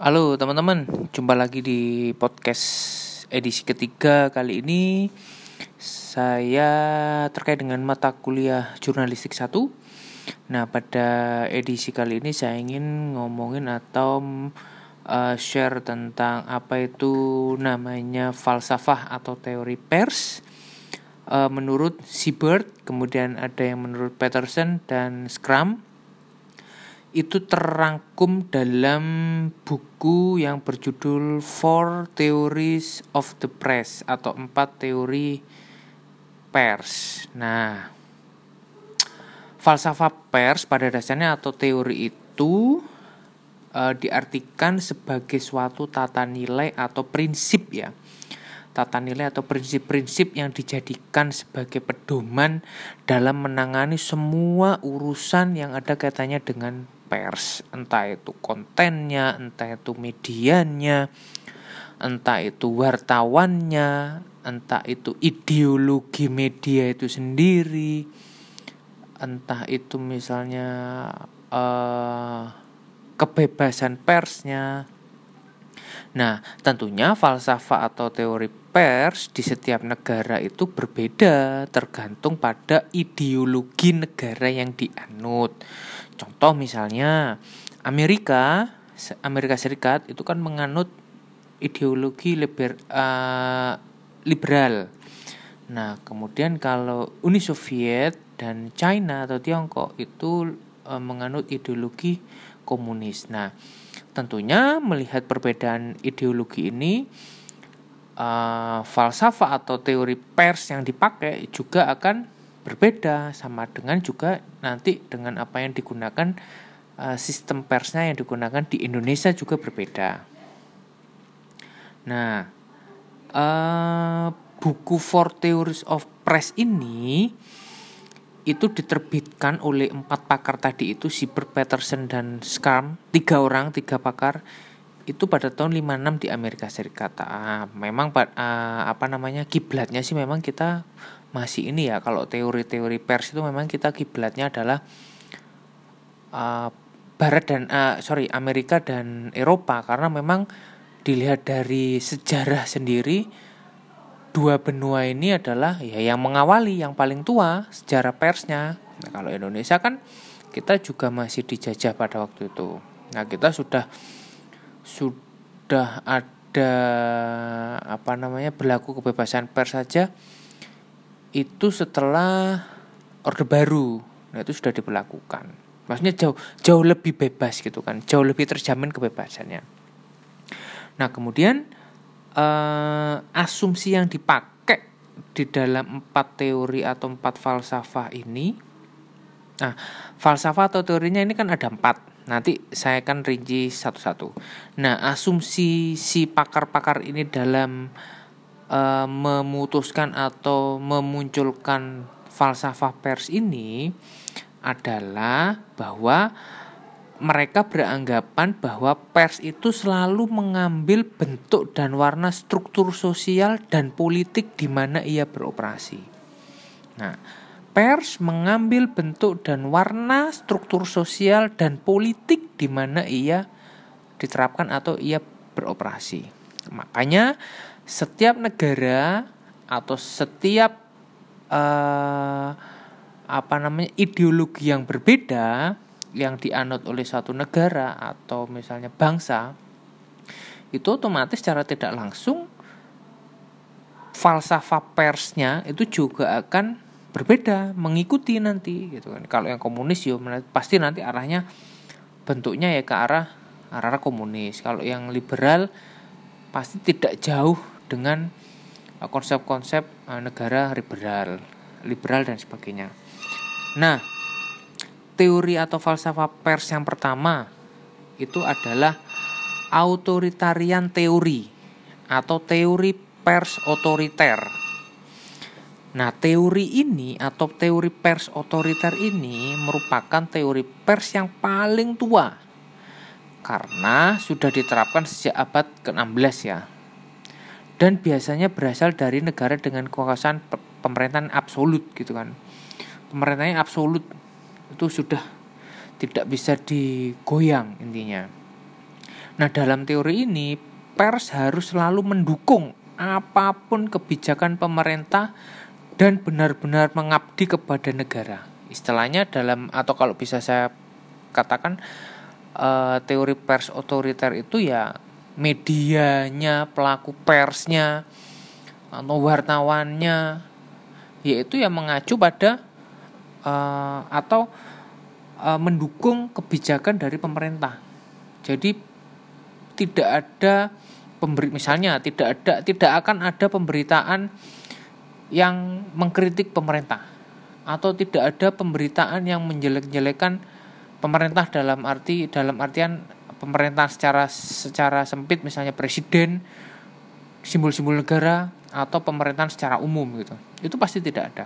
Halo teman-teman, jumpa lagi di podcast edisi ketiga kali ini. Saya terkait dengan mata kuliah jurnalistik 1 Nah pada edisi kali ini saya ingin ngomongin atau uh, share tentang apa itu namanya falsafah atau teori pers. Uh, Menurut Siebert, kemudian ada yang menurut Peterson dan Scrum itu terangkum dalam buku yang berjudul Four Theories of the Press atau empat teori pers. Nah, falsafah pers pada dasarnya atau teori itu e, diartikan sebagai suatu tata nilai atau prinsip ya. Tata nilai atau prinsip-prinsip yang dijadikan sebagai pedoman dalam menangani semua urusan yang ada kaitannya dengan pers, entah itu kontennya, entah itu medianya, entah itu wartawannya, entah itu ideologi media itu sendiri, entah itu misalnya uh, kebebasan persnya. Nah, tentunya falsafah atau teori pers di setiap negara itu berbeda tergantung pada ideologi negara yang dianut. Contoh misalnya Amerika, Amerika Serikat itu kan menganut ideologi liber, uh, liberal. Nah, kemudian kalau Uni Soviet dan China atau Tiongkok itu uh, menganut ideologi komunis. Nah, tentunya melihat perbedaan ideologi ini uh, falsafah atau teori pers yang dipakai juga akan berbeda sama dengan juga nanti dengan apa yang digunakan uh, sistem persnya yang digunakan di Indonesia juga berbeda. Nah, uh, buku Four Theories of Press ini itu diterbitkan oleh empat pakar tadi itu Siber Peterson dan Skam tiga orang tiga pakar itu pada tahun 56 di Amerika Serikat. Ah, memang uh, apa namanya kiblatnya sih memang kita masih ini ya kalau teori-teori pers itu memang kita kiblatnya adalah uh, Barat dan uh, sorry Amerika dan Eropa karena memang dilihat dari sejarah sendiri dua benua ini adalah ya yang mengawali yang paling tua sejarah persnya. Nah, kalau Indonesia kan kita juga masih dijajah pada waktu itu. Nah, kita sudah sudah ada apa namanya berlaku kebebasan pers saja itu setelah orde baru. Nah itu sudah diberlakukan. Maksudnya jauh jauh lebih bebas gitu kan. Jauh lebih terjamin kebebasannya. Nah kemudian uh, asumsi yang dipakai di dalam empat teori atau empat falsafah ini nah falsafah atau teorinya ini kan ada empat. Nanti saya akan rinci satu-satu. Nah asumsi si pakar-pakar ini dalam uh, memutuskan atau memunculkan falsafah pers ini adalah bahwa mereka beranggapan bahwa pers itu selalu mengambil bentuk dan warna struktur sosial dan politik di mana ia beroperasi. Nah, pers mengambil bentuk dan warna struktur sosial dan politik di mana ia diterapkan atau ia beroperasi. Makanya setiap negara atau setiap uh, apa namanya ideologi yang berbeda yang dianut oleh satu negara atau misalnya bangsa itu otomatis secara tidak langsung falsafah persnya itu juga akan berbeda mengikuti nanti gitu kan. Kalau yang komunis ya pasti nanti arahnya bentuknya ya ke arah arah komunis. Kalau yang liberal pasti tidak jauh dengan uh, konsep-konsep uh, negara liberal, liberal dan sebagainya. Nah, teori atau falsafah pers yang pertama itu adalah autoritarian teori atau teori pers otoriter. Nah, teori ini atau teori pers otoriter ini merupakan teori pers yang paling tua karena sudah diterapkan sejak abad ke-16 ya. Dan biasanya berasal dari negara dengan kekuasaan pemerintahan absolut gitu kan. Pemerintahnya absolut itu sudah tidak bisa digoyang intinya. Nah, dalam teori ini pers harus selalu mendukung apa pun kebijakan pemerintah dan benar-benar mengabdi kepada negara. Istilahnya dalam atau kalau bisa saya katakan uh, teori pers otoriter itu ya medianya, pelaku persnya, atau wartawannya, yaitu yang mengacu pada uh, atau uh, mendukung kebijakan dari pemerintah. Jadi tidak ada pemberi misalnya tidak ada tidak akan ada pemberitaan yang mengkritik pemerintah atau tidak ada pemberitaan yang menjelek-jelekan pemerintah dalam arti dalam artian pemerintah secara secara sempit misalnya presiden simbol-simbol negara atau pemerintahan secara umum gitu. Itu pasti tidak ada.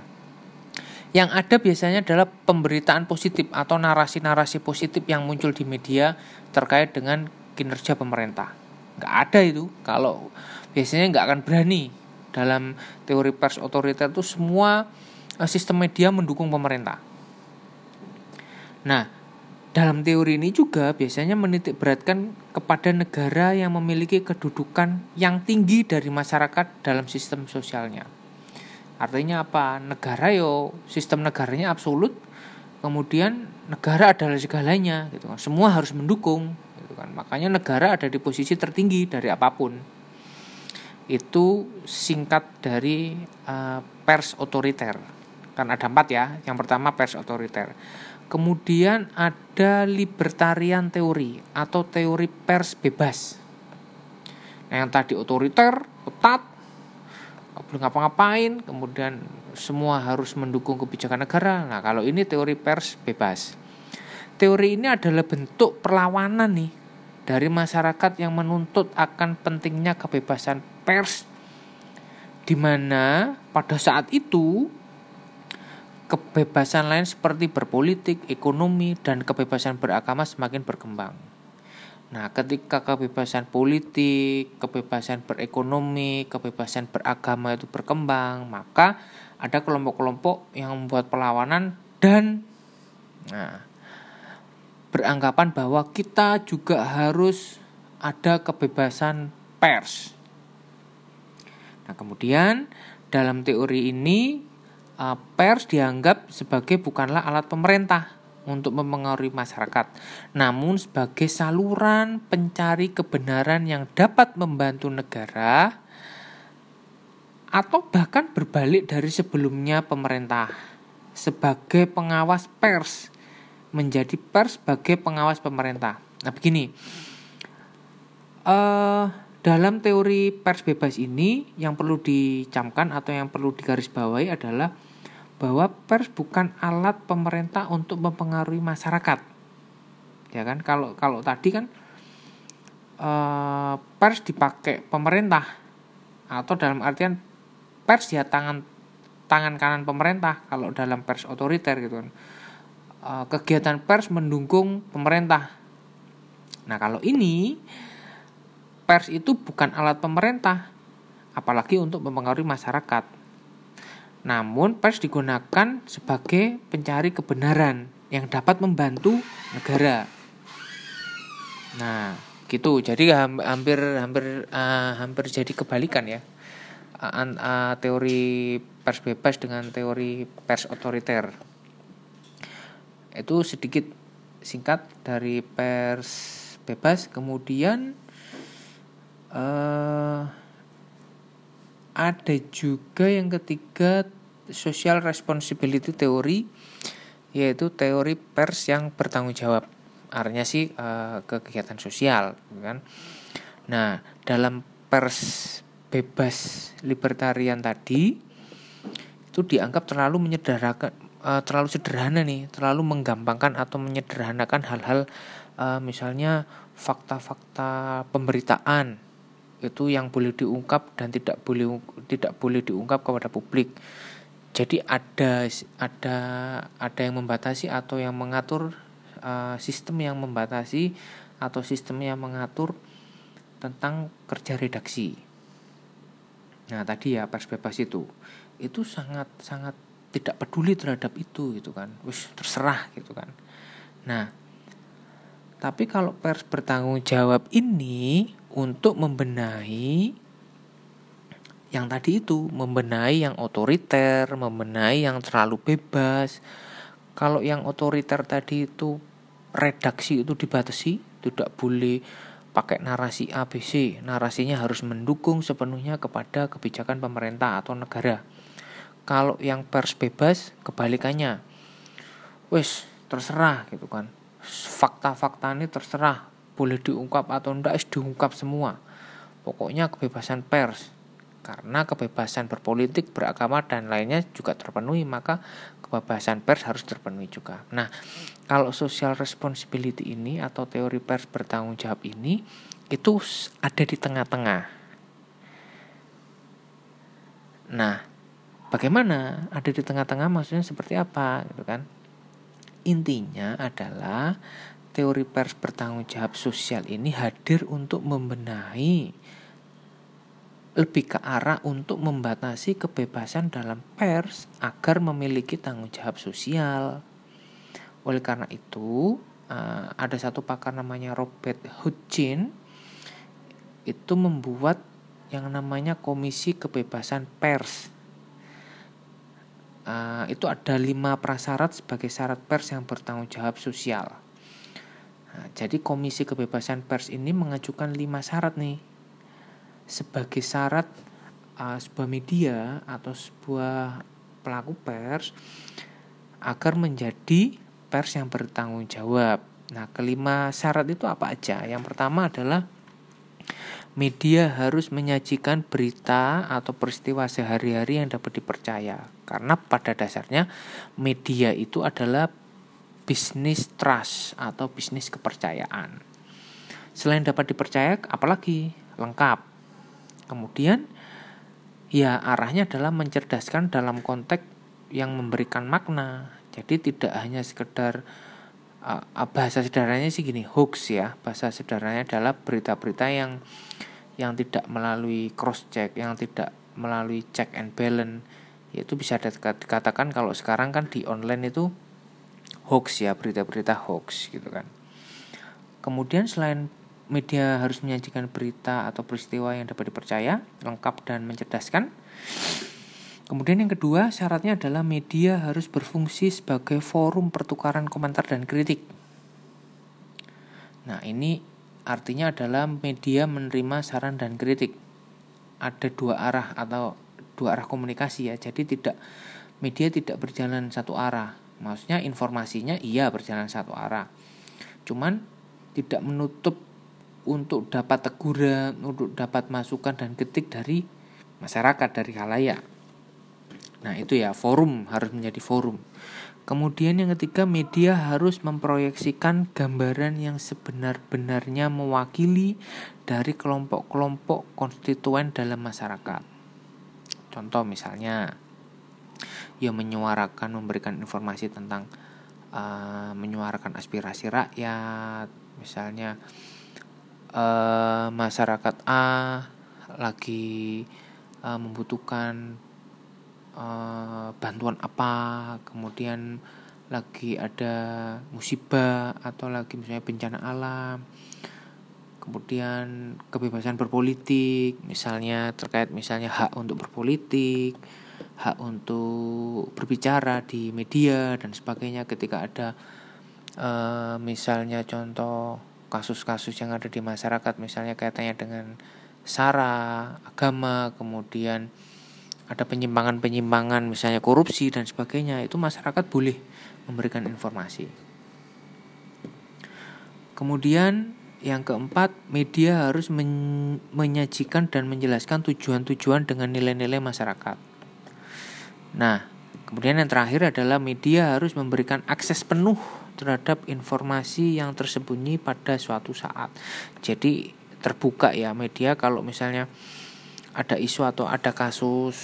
Yang ada biasanya adalah pemberitaan positif atau narasi-narasi positif yang muncul di media terkait dengan kinerja pemerintah. Nggak ada itu. Kalau biasanya nggak akan berani dalam teori pers otoriter itu semua eh, sistem media mendukung pemerintah. Nah dalam teori ini juga biasanya menitik beratkan kepada negara yang memiliki kedudukan yang tinggi dari masyarakat dalam sistem sosialnya. Artinya apa? Negara yo sistem negaranya absolut, kemudian negara adalah segalanya gitu kan. Semua harus mendukung gitu kan. Makanya negara ada di posisi tertinggi dari apa pun. Itu singkat dari uh, pers otoriter. Kan ada empat ya. Yang pertama pers otoriter. Kemudian ada libertarian teori atau teori pers bebas. Nah, yang tadi otoriter, ketat, belum ngapa-ngapain, kemudian semua harus mendukung kebijakan negara. Nah, kalau ini teori pers bebas. Teori ini adalah bentuk perlawanan nih dari masyarakat yang menuntut akan pentingnya kebebasan pers di mana pada saat itu kebebasan lain seperti berpolitik, ekonomi, dan kebebasan beragama semakin berkembang. Nah, ketika kebebasan politik, kebebasan berekonomi, kebebasan beragama itu berkembang, maka ada kelompok-kelompok yang membuat perlawanan dan nah, beranggapan bahwa kita juga harus ada kebebasan pers. Nah, kemudian dalam teori ini uh, pers dianggap sebagai bukanlah alat pemerintah untuk mempengaruhi masyarakat, namun sebagai saluran pencari kebenaran yang dapat membantu negara atau bahkan berbalik dari sebelumnya pemerintah sebagai pengawas pers menjadi pers sebagai pengawas pemerintah. Nah begini, uh, dalam teori pers bebas ini yang perlu dicamkan atau yang perlu digarisbawahi adalah bahwa pers bukan alat pemerintah untuk mempengaruhi masyarakat. Ya kan? Kalau kalau tadi kan e, pers dipakai pemerintah atau dalam artian pers ya tangan tangan kanan pemerintah kalau dalam pers otoriter gitu kan. E, kegiatan pers mendukung pemerintah. Nah kalau ini pers itu bukan alat pemerintah apalagi untuk mempengaruhi masyarakat namun pers digunakan sebagai pencari kebenaran yang dapat membantu negara. Nah, gitu. Jadi hampir hampir uh, hampir jadi kebalikan ya. Uh, uh, teori pers bebas dengan teori pers otoriter. Itu sedikit singkat dari pers bebas. Kemudian uh, ada juga yang ketiga social responsibility theory yaitu teori pers yang bertanggung jawab. Artinya sih uh, kegiatan sosial kan? Nah dalam pers bebas libertarian tadi itu dianggap terlalu menyederhanakan uh, terlalu sederhana nih terlalu menggampangkan atau menyederhanakan hal-hal uh, misalnya fakta-fakta pemberitaan itu yang boleh diungkap dan tidak boleh tidak boleh diungkap kepada publik. Jadi ada ada ada yang membatasi atau yang mengatur uh, sistem yang membatasi atau sistem yang mengatur tentang kerja redaksi. Nah tadi ya pers bebas itu itu sangat sangat tidak peduli terhadap itu gitu kan, wis terserah gitu kan. Nah Tapi kalau pers bertanggung jawab ini untuk membenahi yang tadi itu, membenahi yang otoriter, membenahi yang terlalu bebas. Kalau yang otoriter tadi itu redaksi itu dibatasi, tidak boleh pakai narasi ABC. Narasinya harus mendukung sepenuhnya kepada kebijakan pemerintah atau negara. Kalau yang pers bebas, kebalikannya. Wes, terserah gitu kan. Fakta-fakta ini terserah, boleh diungkap atau enggak, diungkap semua. Pokoknya kebebasan pers. Karena kebebasan berpolitik, beragama dan lainnya juga terpenuhi, maka kebebasan pers harus terpenuhi juga. Nah, kalau social responsibility ini atau teori pers bertanggung jawab ini itu ada di tengah-tengah. Nah, bagaimana ada di tengah-tengah maksudnya seperti apa gitu kan? Intinya adalah teori pers bertanggung jawab sosial ini hadir untuk membenahi lebih ke arah untuk membatasi kebebasan dalam pers agar memiliki tanggung jawab sosial. Oleh karena itu, uh, ada satu pakar namanya Robert Hutchin itu membuat yang namanya Komisi Kebebasan Pers. Uh, itu ada lima prasyarat sebagai syarat pers yang bertanggung jawab sosial. Nah, jadi Komisi Kebebasan Pers ini mengajukan lima syarat nih sebagai syarat uh, sebuah media atau sebuah pelaku pers agar menjadi pers yang bertanggung jawab. Nah, kelima syarat itu apa aja? Yang pertama adalah media harus menyajikan berita atau peristiwa sehari-hari yang dapat dipercaya. Karena pada dasarnya media itu adalah bisnis trust atau bisnis kepercayaan. Selain dapat dipercaya, apalagi lengkap Kemudian ya arahnya adalah mencerdaskan dalam konteks yang memberikan makna. Jadi tidak hanya sekedar uh, bahasa sederhananya sih gini hoax ya. Bahasa sederhananya adalah berita-berita yang yang tidak melalui cross check, yang tidak melalui check and balance. Itu bisa dikatakan kalau sekarang kan di online itu hoax ya, berita-berita hoax gitu kan. Kemudian selain media harus menyajikan berita atau peristiwa yang dapat dipercaya, lengkap dan mencerdaskan. Kemudian yang kedua, syaratnya adalah media harus berfungsi sebagai forum pertukaran komentar dan kritik. Nah, ini artinya adalah media menerima saran dan kritik. Ada dua arah atau dua arah komunikasi ya. Jadi tidak media tidak berjalan satu arah. Maksudnya informasinya iya berjalan satu arah. Cuman tidak menutup untuk dapat teguran, untuk dapat masukan dan kritik dari masyarakat, dari halayak. Nah, itu ya, forum harus menjadi forum. Kemudian yang ketiga, media harus memproyeksikan gambaran yang sebenar-benarnya mewakili dari kelompok-kelompok konstituen dalam masyarakat. Contoh misalnya, ya menyuarakan, memberikan informasi tentang uh, menyuarakan aspirasi rakyat, misalnya uh, masyarakat A lagi uh, membutuhkan uh, bantuan apa, kemudian lagi ada musibah atau lagi misalnya bencana alam, kemudian kebebasan berpolitik, misalnya terkait misalnya hak untuk berpolitik, hak untuk berbicara di media dan sebagainya ketika ada uh, misalnya contoh kasus-kasus yang ada di masyarakat misalnya kaitannya dengan sara, agama, kemudian ada penyimpangan-penyimpangan misalnya korupsi dan sebagainya itu masyarakat boleh memberikan informasi. Kemudian yang keempat, media harus men menyajikan dan menjelaskan tujuan-tujuan dengan nilai-nilai masyarakat. Nah, kemudian yang terakhir adalah media harus memberikan akses penuh terhadap informasi yang tersembunyi pada suatu saat. Jadi terbuka ya media kalau misalnya ada isu atau ada kasus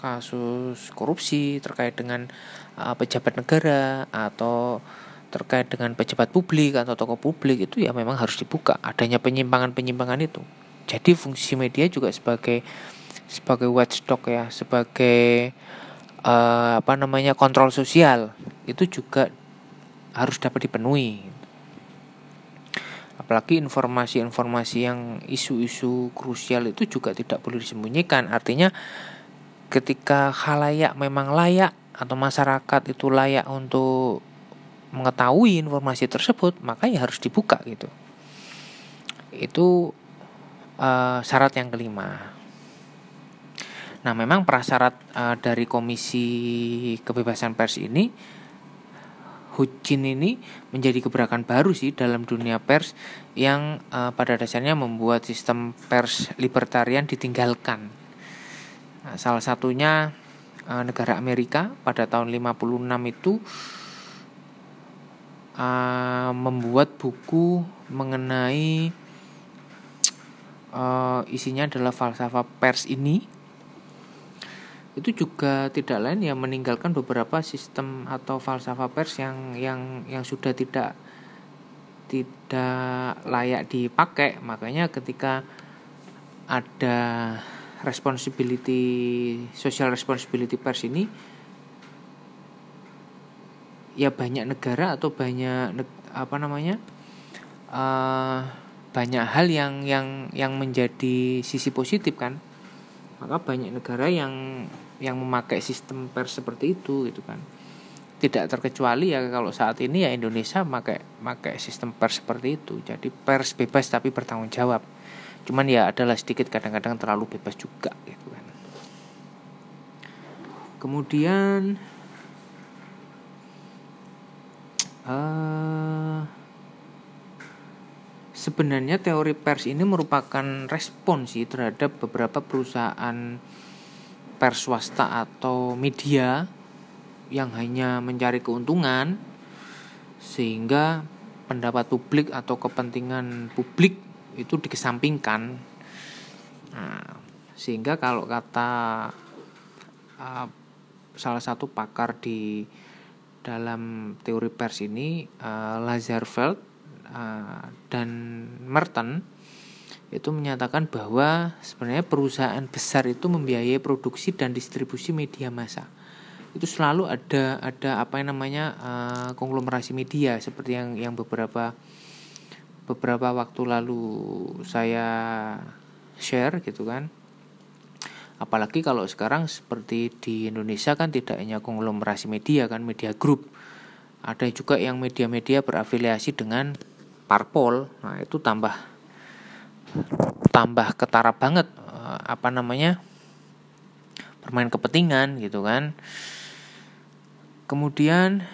kasus korupsi terkait dengan uh, pejabat negara atau terkait dengan pejabat publik atau tokoh publik itu ya memang harus dibuka adanya penyimpangan-penyimpangan itu. Jadi fungsi media juga sebagai sebagai watchdog ya, sebagai uh, apa namanya kontrol sosial itu juga harus dapat dipenuhi. apalagi informasi-informasi yang isu-isu krusial itu juga tidak boleh disembunyikan. Artinya ketika khalayak memang layak atau masyarakat itu layak untuk mengetahui informasi tersebut maka ya harus dibuka gitu. Itu uh, syarat yang kelima nah memang prasyarat uh, dari komisi kebebasan pers ini Hujin ini menjadi gebrakan baru sih dalam dunia pers yang uh, pada dasarnya membuat sistem pers libertarian ditinggalkan. Nah, salah satunya uh, negara Amerika pada tahun 56 itu uh, membuat buku mengenai uh, isinya adalah falsafah pers ini itu juga tidak lain ya meninggalkan beberapa sistem atau falsafah pers yang yang yang sudah tidak tidak layak dipakai. Makanya ketika ada responsibility social responsibility pers ini ya banyak negara atau banyak apa namanya uh, banyak hal yang yang yang menjadi sisi positif kan maka banyak negara yang yang memakai sistem pers seperti itu gitu kan. Tidak terkecuali ya kalau saat ini ya Indonesia pakai pakai sistem pers seperti itu. Jadi pers bebas tapi bertanggung jawab. Cuman ya adalah sedikit kadang-kadang terlalu bebas juga gitu kan. Kemudian uh, sebenarnya teori pers ini merupakan respon sih terhadap beberapa perusahaan pers swasta atau media yang hanya mencari keuntungan sehingga pendapat publik atau kepentingan publik itu dikesampingkan. Nah, sehingga kalau kata uh, salah satu pakar di dalam teori pers ini uh, Lazarfeld Eh, dan Merton itu menyatakan bahwa sebenarnya perusahaan besar itu membiayai produksi dan distribusi media massa. Itu selalu ada ada apa yang namanya uh, konglomerasi media seperti yang yang beberapa beberapa waktu lalu saya share gitu kan. Apalagi kalau sekarang seperti di Indonesia kan tidak hanya konglomerasi media kan media group. Ada juga yang media-media berafiliasi dengan parpol nah itu tambah tambah ketara banget eh, apa namanya bermain kepentingan gitu kan. Kemudian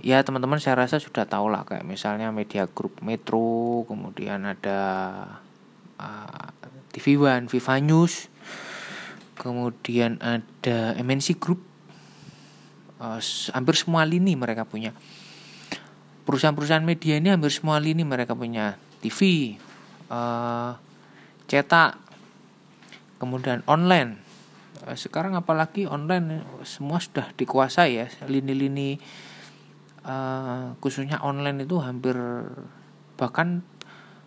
ya teman-teman saya rasa sudah tahu lah kayak misalnya media grup Metro kemudian ada uh, TV One Viva News kemudian ada MNC Group uh, hampir semua lini mereka punya perusahaan-perusahaan media ini hampir semua lini mereka punya TV, uh, eh, cetak, kemudian online. Uh, sekarang apalagi online semua sudah dikuasai ya. Lini-lini uh, khususnya online itu hampir bahkan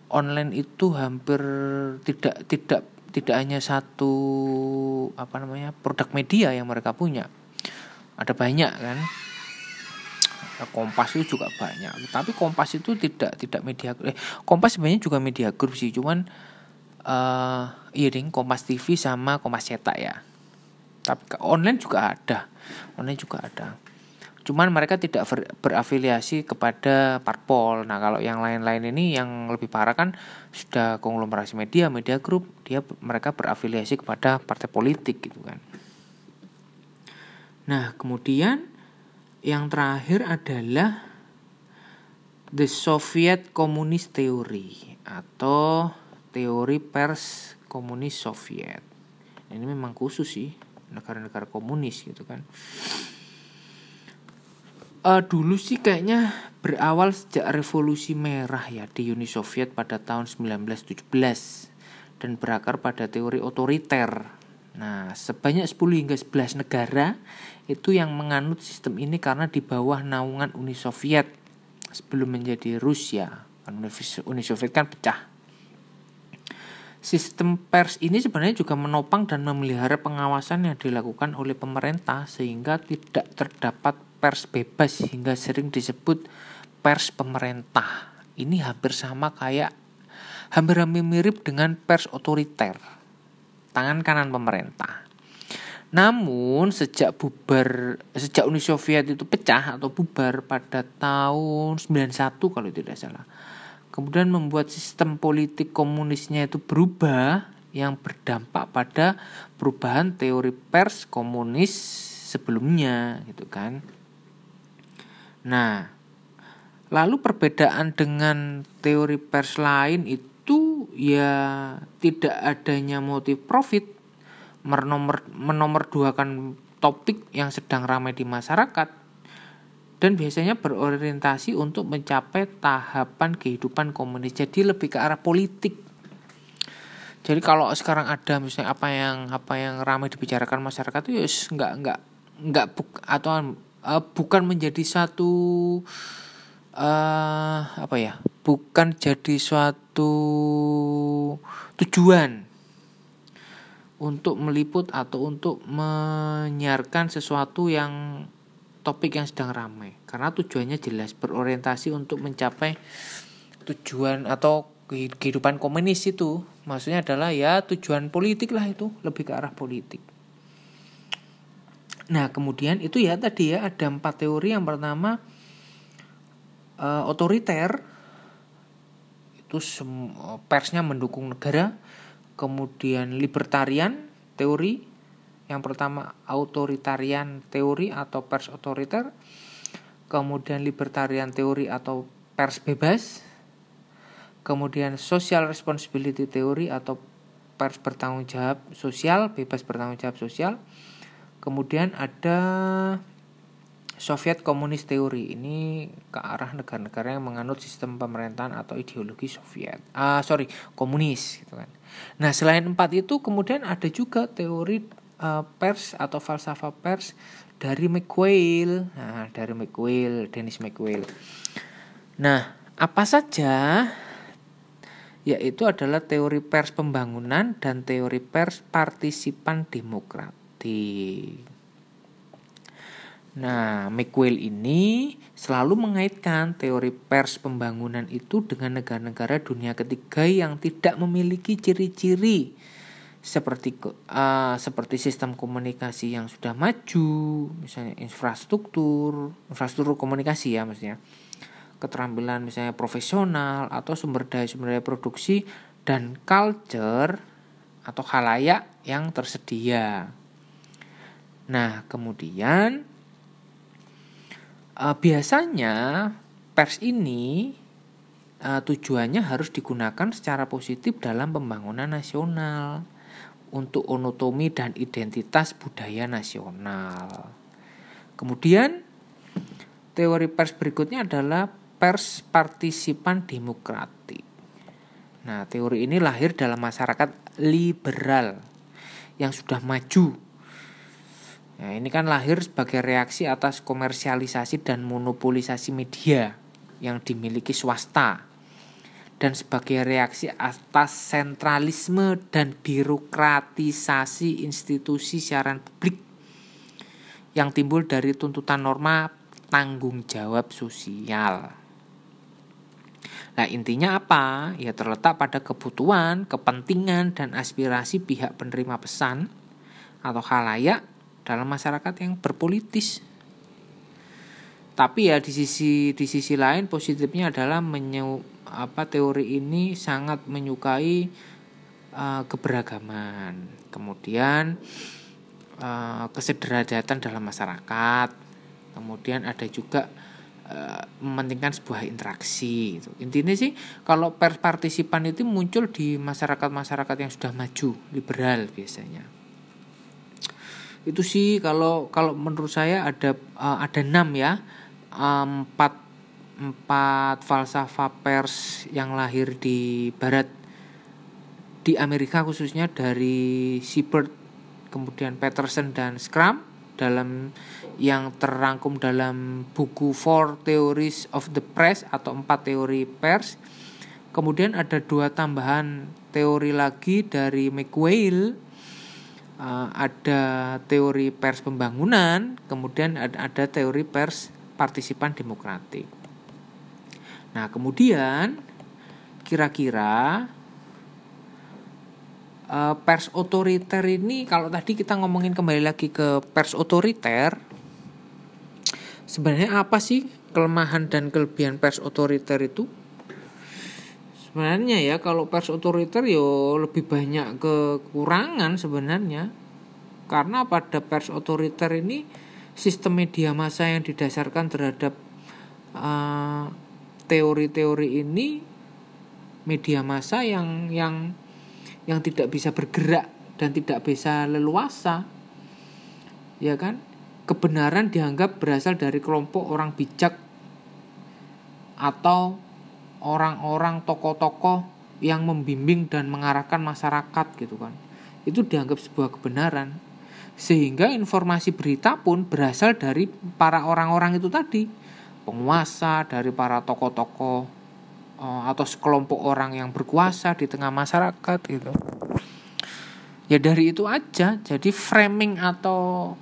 online itu hampir tidak tidak tidak hanya satu apa namanya produk media yang mereka punya. Ada banyak kan Kompas itu juga banyak. Tapi Kompas itu tidak tidak media eh Kompas sebenarnya juga media grup sih cuman uh, ding Kompas TV sama Kompas cetak ya. Tapi online juga ada. Online juga ada. Cuman mereka tidak ber, berafiliasi kepada parpol. Nah kalau yang lain-lain ini yang lebih parah kan sudah konglomerasi media media grup dia mereka berafiliasi kepada partai politik gitu kan. Nah kemudian yang terakhir adalah The Soviet Communist Theory atau teori pers komunis Soviet. Ini memang khusus sih negara-negara komunis gitu kan. Uh, dulu sih kayaknya berawal sejak revolusi merah ya di Uni Soviet pada tahun 1917 dan berakar pada teori otoriter Nah, sebanyak 10 hingga 11 negara itu yang menganut sistem ini karena di bawah naungan Uni Soviet sebelum menjadi Rusia. Kan Uni Soviet kan pecah. Sistem pers ini sebenarnya juga menopang dan memelihara pengawasan yang dilakukan oleh pemerintah sehingga tidak terdapat pers bebas hingga sering disebut pers pemerintah. Ini hampir sama kayak hampir-hampir mirip dengan pers otoriter, tangan kanan pemerintah. Namun sejak bubar sejak Uni Soviet itu pecah atau bubar pada tahun 91 kalau tidak salah. Kemudian membuat sistem politik komunisnya itu berubah yang berdampak pada perubahan teori pers komunis sebelumnya gitu kan. Nah, lalu perbedaan dengan teori pers lain itu ya tidak adanya motif profit menomor menomorduakan topik yang sedang ramai di masyarakat dan biasanya berorientasi untuk mencapai tahapan kehidupan komunis. Jadi lebih ke arah politik. Jadi kalau sekarang ada misalnya apa yang apa yang ramai dibicarakan masyarakat itu ya nggak nggak nggak buk, atau uh, bukan menjadi satu uh, apa ya bukan jadi suatu tujuan untuk meliput atau untuk menyiarkan sesuatu yang topik yang sedang ramai. Karena tujuannya jelas berorientasi untuk mencapai tujuan atau kehidupan komunis itu. Maksudnya adalah ya tujuan politik lah itu lebih ke arah politik. Nah kemudian itu ya tadi ya ada empat teori. Yang pertama uh, otoriter. Itu persnya mendukung negara kemudian libertarian teori yang pertama autoritarian teori atau pers otoriter kemudian libertarian teori atau pers bebas kemudian social responsibility teori atau pers bertanggung jawab sosial bebas bertanggung jawab sosial kemudian ada Soviet komunis teori ini ke arah negara-negara yang menganut sistem pemerintahan atau ideologi Soviet. Ah, sorry, komunis gitu kan. Nah, selain empat itu kemudian ada juga teori uh, pers atau falsafah pers dari McQuail. Nah, dari McQuail, Dennis McQuail. Nah, apa saja? Yaitu adalah teori pers pembangunan dan teori pers partisipan demokratik. Nah, McQuail ini selalu mengaitkan teori pers pembangunan itu dengan negara-negara dunia ketiga yang tidak memiliki ciri-ciri seperti uh, seperti sistem komunikasi yang sudah maju, misalnya infrastruktur, infrastruktur komunikasi ya maksudnya. Keterampilan misalnya profesional atau sumber daya sumber daya produksi dan culture atau halayak yang tersedia. Nah, kemudian uh, biasanya pers ini uh, tujuannya harus digunakan secara positif dalam pembangunan nasional untuk onotomi dan identitas budaya nasional. Kemudian teori pers berikutnya adalah pers partisipan demokratik. Nah, teori ini lahir dalam masyarakat liberal yang sudah maju Nah, ini kan lahir sebagai reaksi atas komersialisasi dan monopolisasi media yang dimiliki swasta dan sebagai reaksi atas sentralisme dan birokratisasi institusi siaran publik yang timbul dari tuntutan norma tanggung jawab sosial. Nah, intinya apa? Ya terletak pada kebutuhan, kepentingan dan aspirasi pihak penerima pesan atau halayak dalam masyarakat yang berpolitis. Tapi ya di sisi di sisi lain positifnya adalah menyu, apa teori ini sangat menyukai uh, keberagaman. Kemudian uh, kesederajatan dalam masyarakat. Kemudian ada juga uh, mementingkan sebuah interaksi. Gitu. Intinya sih kalau pers partisipan itu muncul di masyarakat-masyarakat yang sudah maju, liberal biasanya itu sih kalau kalau menurut saya ada uh, ada enam ya. Empat empat falsafah pers yang lahir di barat. Di Amerika khususnya dari Siebert kemudian Peterson dan Scrum dalam yang terangkum dalam buku Four Theories of the Press atau empat teori pers. Kemudian ada dua tambahan teori lagi dari McWhale uh, ada teori pers pembangunan, kemudian ada, teori pers partisipan demokratik. Nah, kemudian kira-kira uh, pers otoriter ini kalau tadi kita ngomongin kembali lagi ke pers otoriter sebenarnya apa sih kelemahan dan kelebihan pers otoriter itu sebenarnya ya kalau pers otoriter yo lebih banyak kekurangan sebenarnya. Karena pada pers otoriter ini sistem media massa yang didasarkan terhadap uh, teori-teori ini media massa yang yang yang tidak bisa bergerak dan tidak bisa leluasa ya kan? Kebenaran dianggap berasal dari kelompok orang bijak atau orang-orang tokoh-tokoh yang membimbing dan mengarahkan masyarakat gitu kan. Itu dianggap sebuah kebenaran. Sehingga informasi berita pun berasal dari para orang-orang itu tadi. Penguasa dari para tokoh-tokoh uh, atau sekelompok orang yang berkuasa di tengah masyarakat gitu. Ya dari itu aja. Jadi framing atau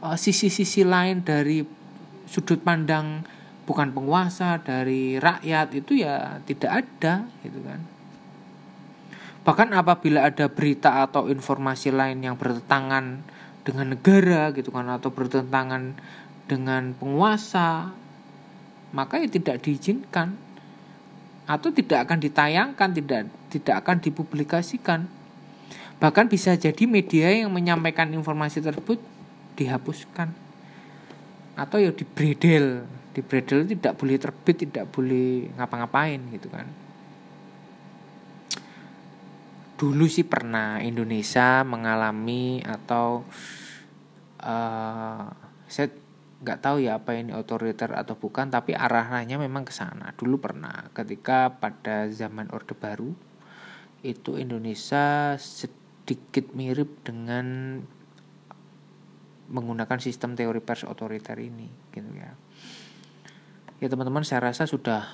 uh, sisi-sisi lain dari sudut pandang bukan penguasa dari rakyat itu ya tidak ada gitu kan bahkan apabila ada berita atau informasi lain yang bertentangan dengan negara gitu kan atau bertentangan dengan penguasa maka ya tidak diizinkan atau tidak akan ditayangkan, tidak tidak akan dipublikasikan. Bahkan bisa jadi media yang menyampaikan informasi tersebut dihapuskan atau ya dibredel. Dibredel tidak boleh terbit, tidak boleh ngapa-ngapain gitu kan. Dulu sih pernah Indonesia mengalami atau uh, saya nggak tahu ya apa ini otoriter atau bukan tapi arahnya memang ke sana dulu pernah ketika pada zaman orde baru itu Indonesia sedikit mirip dengan menggunakan sistem teori pers otoriter ini gitu ya ya teman-teman saya rasa sudah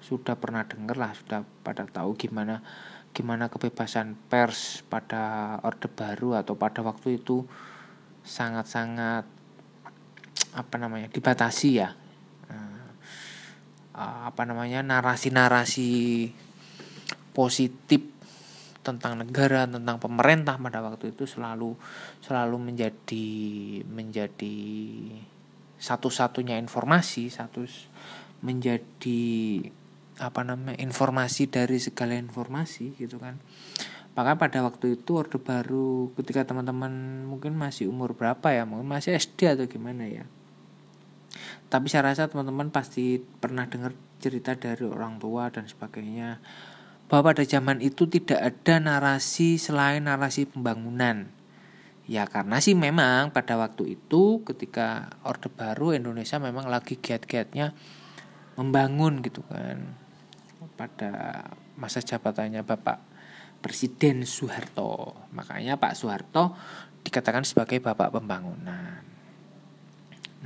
sudah pernah dengar lah sudah pada tahu gimana gimana kebebasan pers pada orde baru atau pada waktu itu sangat-sangat apa namanya dibatasi ya. Uh, apa namanya narasi-narasi positif tentang negara tentang pemerintah pada waktu itu selalu selalu menjadi menjadi satu-satunya informasi satu menjadi apa namanya informasi dari segala informasi gitu kan. Maka pada waktu itu orde baru ketika teman-teman mungkin masih umur berapa ya mungkin masih SD atau gimana ya. Tapi saya rasa teman-teman pasti pernah dengar cerita dari orang tua dan sebagainya bahwa pada zaman itu tidak ada narasi selain narasi pembangunan ya karena sih memang pada waktu itu ketika orde baru Indonesia memang lagi giat-giatnya membangun gitu kan pada masa jabatannya Bapak Presiden Soeharto makanya Pak Soeharto dikatakan sebagai Bapak Pembangunan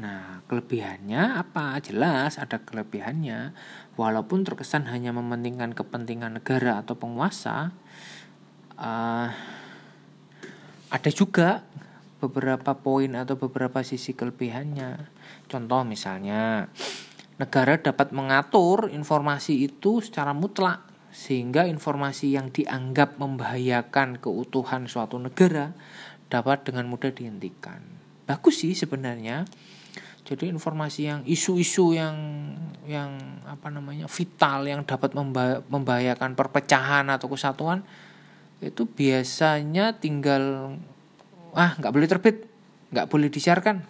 Nah, kelebihannya apa? Jelas ada kelebihannya. Walaupun terkesan hanya mementingkan kepentingan negara atau penguasa, uh, ada juga beberapa poin atau beberapa sisi kelebihannya. Contoh misalnya, negara dapat mengatur informasi itu secara mutlak sehingga informasi yang dianggap membahayakan keutuhan suatu negara dapat dengan mudah dihentikan. Bagus sih sebenarnya jadi informasi yang isu-isu yang yang apa namanya vital yang dapat membahayakan perpecahan atau kesatuan itu biasanya tinggal ah nggak boleh terbit nggak boleh disiarkan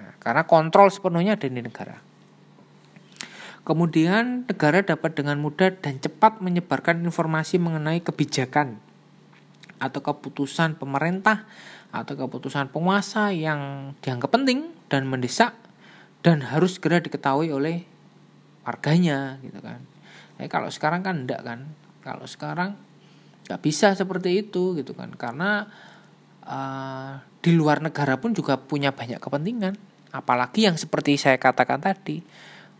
nah, karena kontrol sepenuhnya ada di negara kemudian negara dapat dengan mudah dan cepat menyebarkan informasi mengenai kebijakan atau keputusan pemerintah atau keputusan penguasa yang dianggap penting dan mendesak dan harus segera diketahui oleh warganya gitu kan. Kalau sekarang kan enggak kan. Kalau sekarang nggak bisa seperti itu gitu kan. Karena uh, di luar negara pun juga punya banyak kepentingan. Apalagi yang seperti saya katakan tadi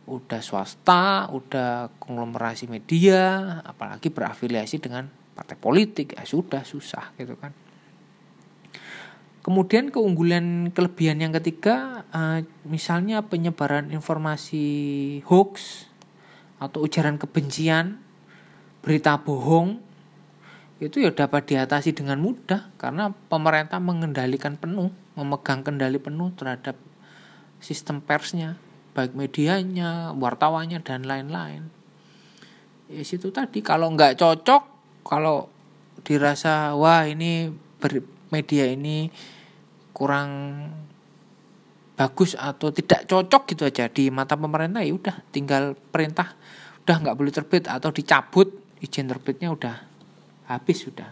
udah swasta udah konglomerasi media apalagi berafiliasi dengan partai politik ya sudah susah gitu kan. Kemudian keunggulan kelebihan yang ketiga uh, misalnya penyebaran informasi hoax atau ujaran kebencian, berita bohong itu ya dapat diatasi dengan mudah karena pemerintah mengendalikan penuh, memegang kendali penuh terhadap sistem persnya, baik medianya, wartawannya dan lain-lain. Ya situ tadi kalau nggak cocok, kalau dirasa wah ini ber, media ini kurang bagus atau tidak cocok gitu aja di mata pemerintah ya udah tinggal perintah udah nggak boleh terbit atau dicabut izin terbitnya udah habis sudah.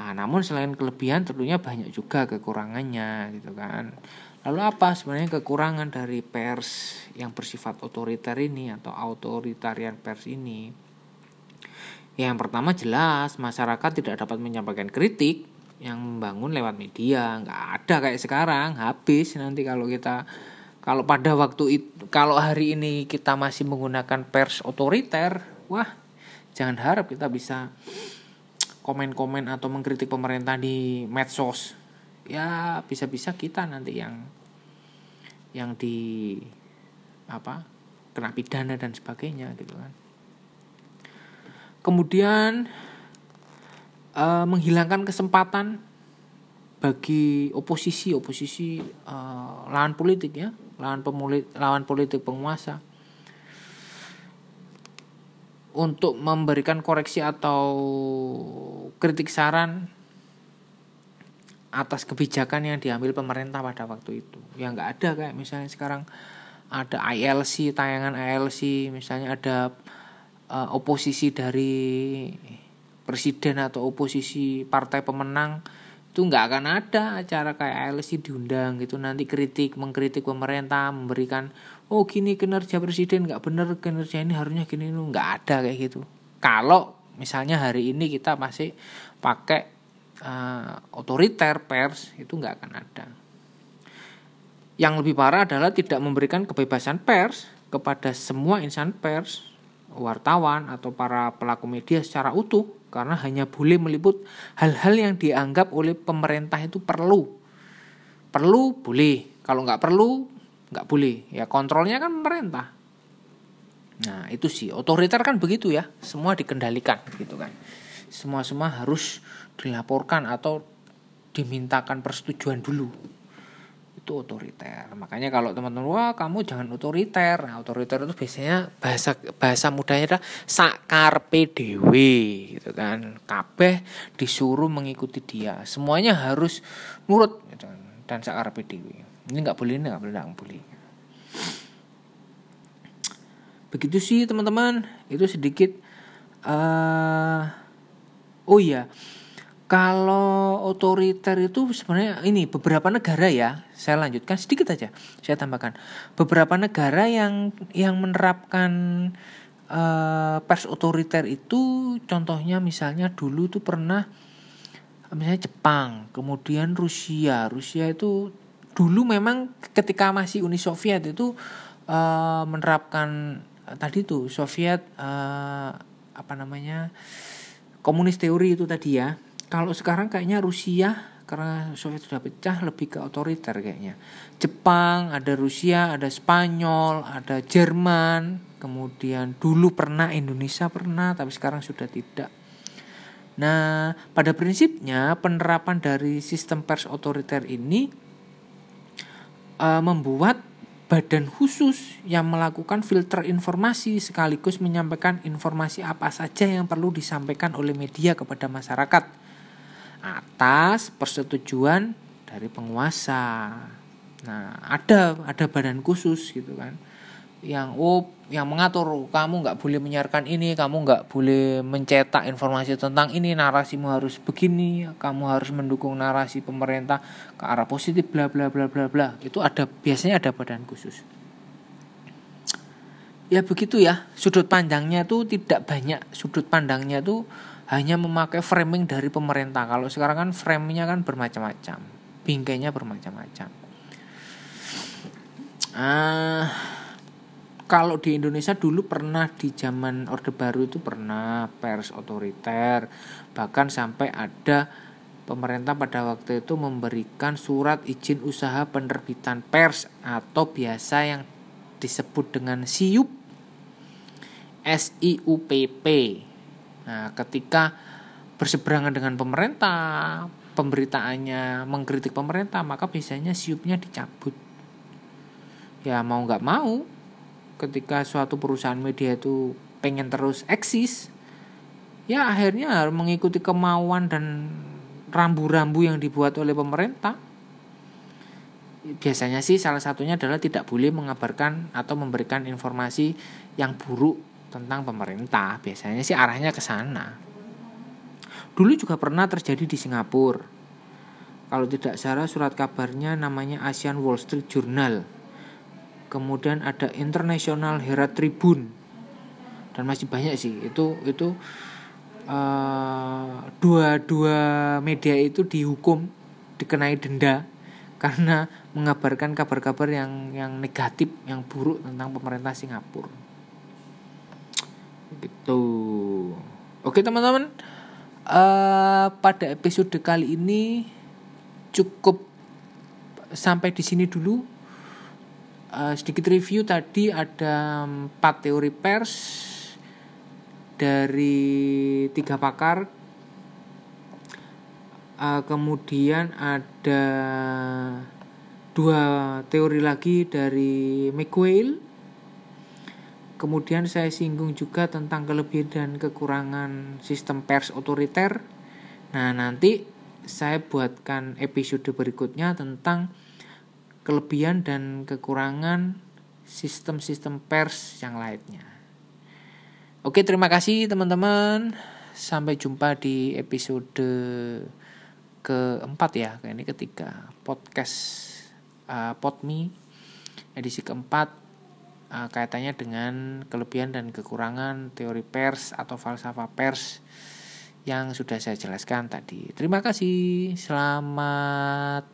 Nah, namun selain kelebihan tentunya banyak juga kekurangannya gitu kan. Lalu apa sebenarnya kekurangan dari pers yang bersifat otoriter ini atau autoritarian pers ini? Ya, yang pertama jelas masyarakat tidak dapat menyampaikan kritik yang membangun lewat media. Nggak ada kayak sekarang habis nanti kalau kita kalau pada waktu itu kalau hari ini kita masih menggunakan pers otoriter wah jangan harap kita bisa komen-komen atau mengkritik pemerintah di medsos. Ya bisa-bisa kita nanti yang yang di apa kena pidana dan sebagainya gitu kan. Kemudian uh, menghilangkan kesempatan bagi oposisi oposisi uh, lawan politik ya lawan pemulit lawan politik penguasa untuk memberikan koreksi atau kritik saran atas kebijakan yang diambil pemerintah pada waktu itu. Ya nggak ada kayak misalnya sekarang ada ILC tayangan ILC misalnya ada uh, oposisi dari presiden atau oposisi partai pemenang itu nggak akan ada acara kayak LC diundang gitu. Nanti kritik mengkritik pemerintah memberikan oh gini kinerja presiden nggak bener kinerja ini harusnya gini. Nggak ada kayak gitu. Kalau misalnya hari ini kita masih pakai uh, otoriter pers itu nggak akan ada. Yang lebih parah adalah tidak memberikan kebebasan pers kepada semua insan pers wartawan atau para pelaku media secara utuh karena hanya boleh meliput hal-hal yang dianggap oleh pemerintah itu perlu. Perlu boleh, kalau nggak perlu nggak boleh. Ya kontrolnya kan pemerintah. Nah itu sih otoriter kan begitu ya, semua dikendalikan gitu kan. Semua semua harus dilaporkan atau dimintakan persetujuan dulu itu otoriter. Makanya kalau teman-teman wah kamu jangan otoriter. Nah, otoriter itu biasanya bahasa bahasa mudanya adalah sakarpe dewe gitu kan. Kabeh disuruh mengikuti dia. Semuanya harus nurut gitu kan. dan sakarpe dewe. Ini nggak boleh, ini nggak boleh, nggak boleh. Begitu sih teman-teman. Itu sedikit uh, oh iya kalau otoriter itu sebenarnya ini beberapa negara ya, saya lanjutkan sedikit aja. Saya tambahkan beberapa negara yang yang menerapkan uh, pers otoriter itu, contohnya misalnya dulu tuh pernah misalnya Jepang, kemudian Rusia. Rusia itu dulu memang ketika masih Uni Soviet itu uh, menerapkan tadi tuh Soviet uh, apa namanya komunis teori itu tadi ya kalau sekarang kayaknya Rusia karena Soviet sudah pecah lebih ke otoriter kayaknya. Jepang, ada Rusia, ada Spanyol, ada Jerman, kemudian dulu pernah Indonesia pernah tapi sekarang sudah tidak. Nah, pada prinsipnya penerapan dari sistem pers otoriter ini uh, membuat badan khusus yang melakukan filter informasi sekaligus menyampaikan informasi apa saja yang perlu disampaikan oleh media kepada masyarakat atas persetujuan dari penguasa. Nah, ada ada badan khusus gitu kan yang oh yang mengatur kamu nggak boleh menyiarkan ini kamu nggak boleh mencetak informasi tentang ini narasimu harus begini kamu harus mendukung narasi pemerintah ke arah positif bla bla bla bla bla itu ada biasanya ada badan khusus ya begitu ya sudut pandangnya tuh tidak banyak sudut pandangnya tuh hanya memakai framing dari pemerintah. Kalau sekarang kan framingnya kan bermacam-macam, bingkainya bermacam-macam. Uh, kalau di Indonesia dulu pernah di zaman Orde Baru itu pernah pers otoriter, bahkan sampai ada pemerintah pada waktu itu memberikan surat izin usaha penerbitan pers atau biasa yang disebut dengan SIUP SIUPP Nah, ketika berseberangan dengan pemerintah, pemberitaannya mengkritik pemerintah, maka biasanya siupnya dicabut. Ya mau nggak mau, ketika suatu perusahaan media itu pengen terus eksis, ya akhirnya harus mengikuti kemauan dan rambu-rambu yang dibuat oleh pemerintah. Biasanya sih salah satunya adalah tidak boleh mengabarkan atau memberikan informasi yang buruk tentang pemerintah. Biasanya sih arahnya ke sana. Dulu juga pernah terjadi di Singapura. Kalau tidak salah surat kabarnya namanya Asian Wall Street Journal. Kemudian ada International Herald Tribune. Dan masih banyak sih. Itu itu uh, dua dua media itu dihukum dikenai denda karena mengabarkan kabar-kabar yang yang negatif yang buruk tentang pemerintah Singapura gitu. Oke teman-teman. Uh, pada episode kali ini cukup sampai di sini dulu. Uh, sedikit review tadi ada empat teori pers dari tiga pakar. Uh, kemudian ada dua teori lagi dari McQuail kemudian saya singgung juga tentang kelebihan dan kekurangan sistem pers otoriter. Nah nanti saya buatkan episode berikutnya tentang kelebihan dan kekurangan sistem-sistem pers yang lainnya. Oke, terima kasih teman-teman. Sampai jumpa di episode keempat ya, ini ketiga podcast uh, Podme edisi keempat uh, kaitannya dengan kelebihan dan kekurangan teori pers atau falsafah pers yang sudah saya jelaskan tadi. Terima kasih. Selamat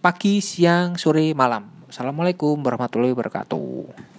pagi, siang, sore, malam. Assalamualaikum warahmatullahi wabarakatuh.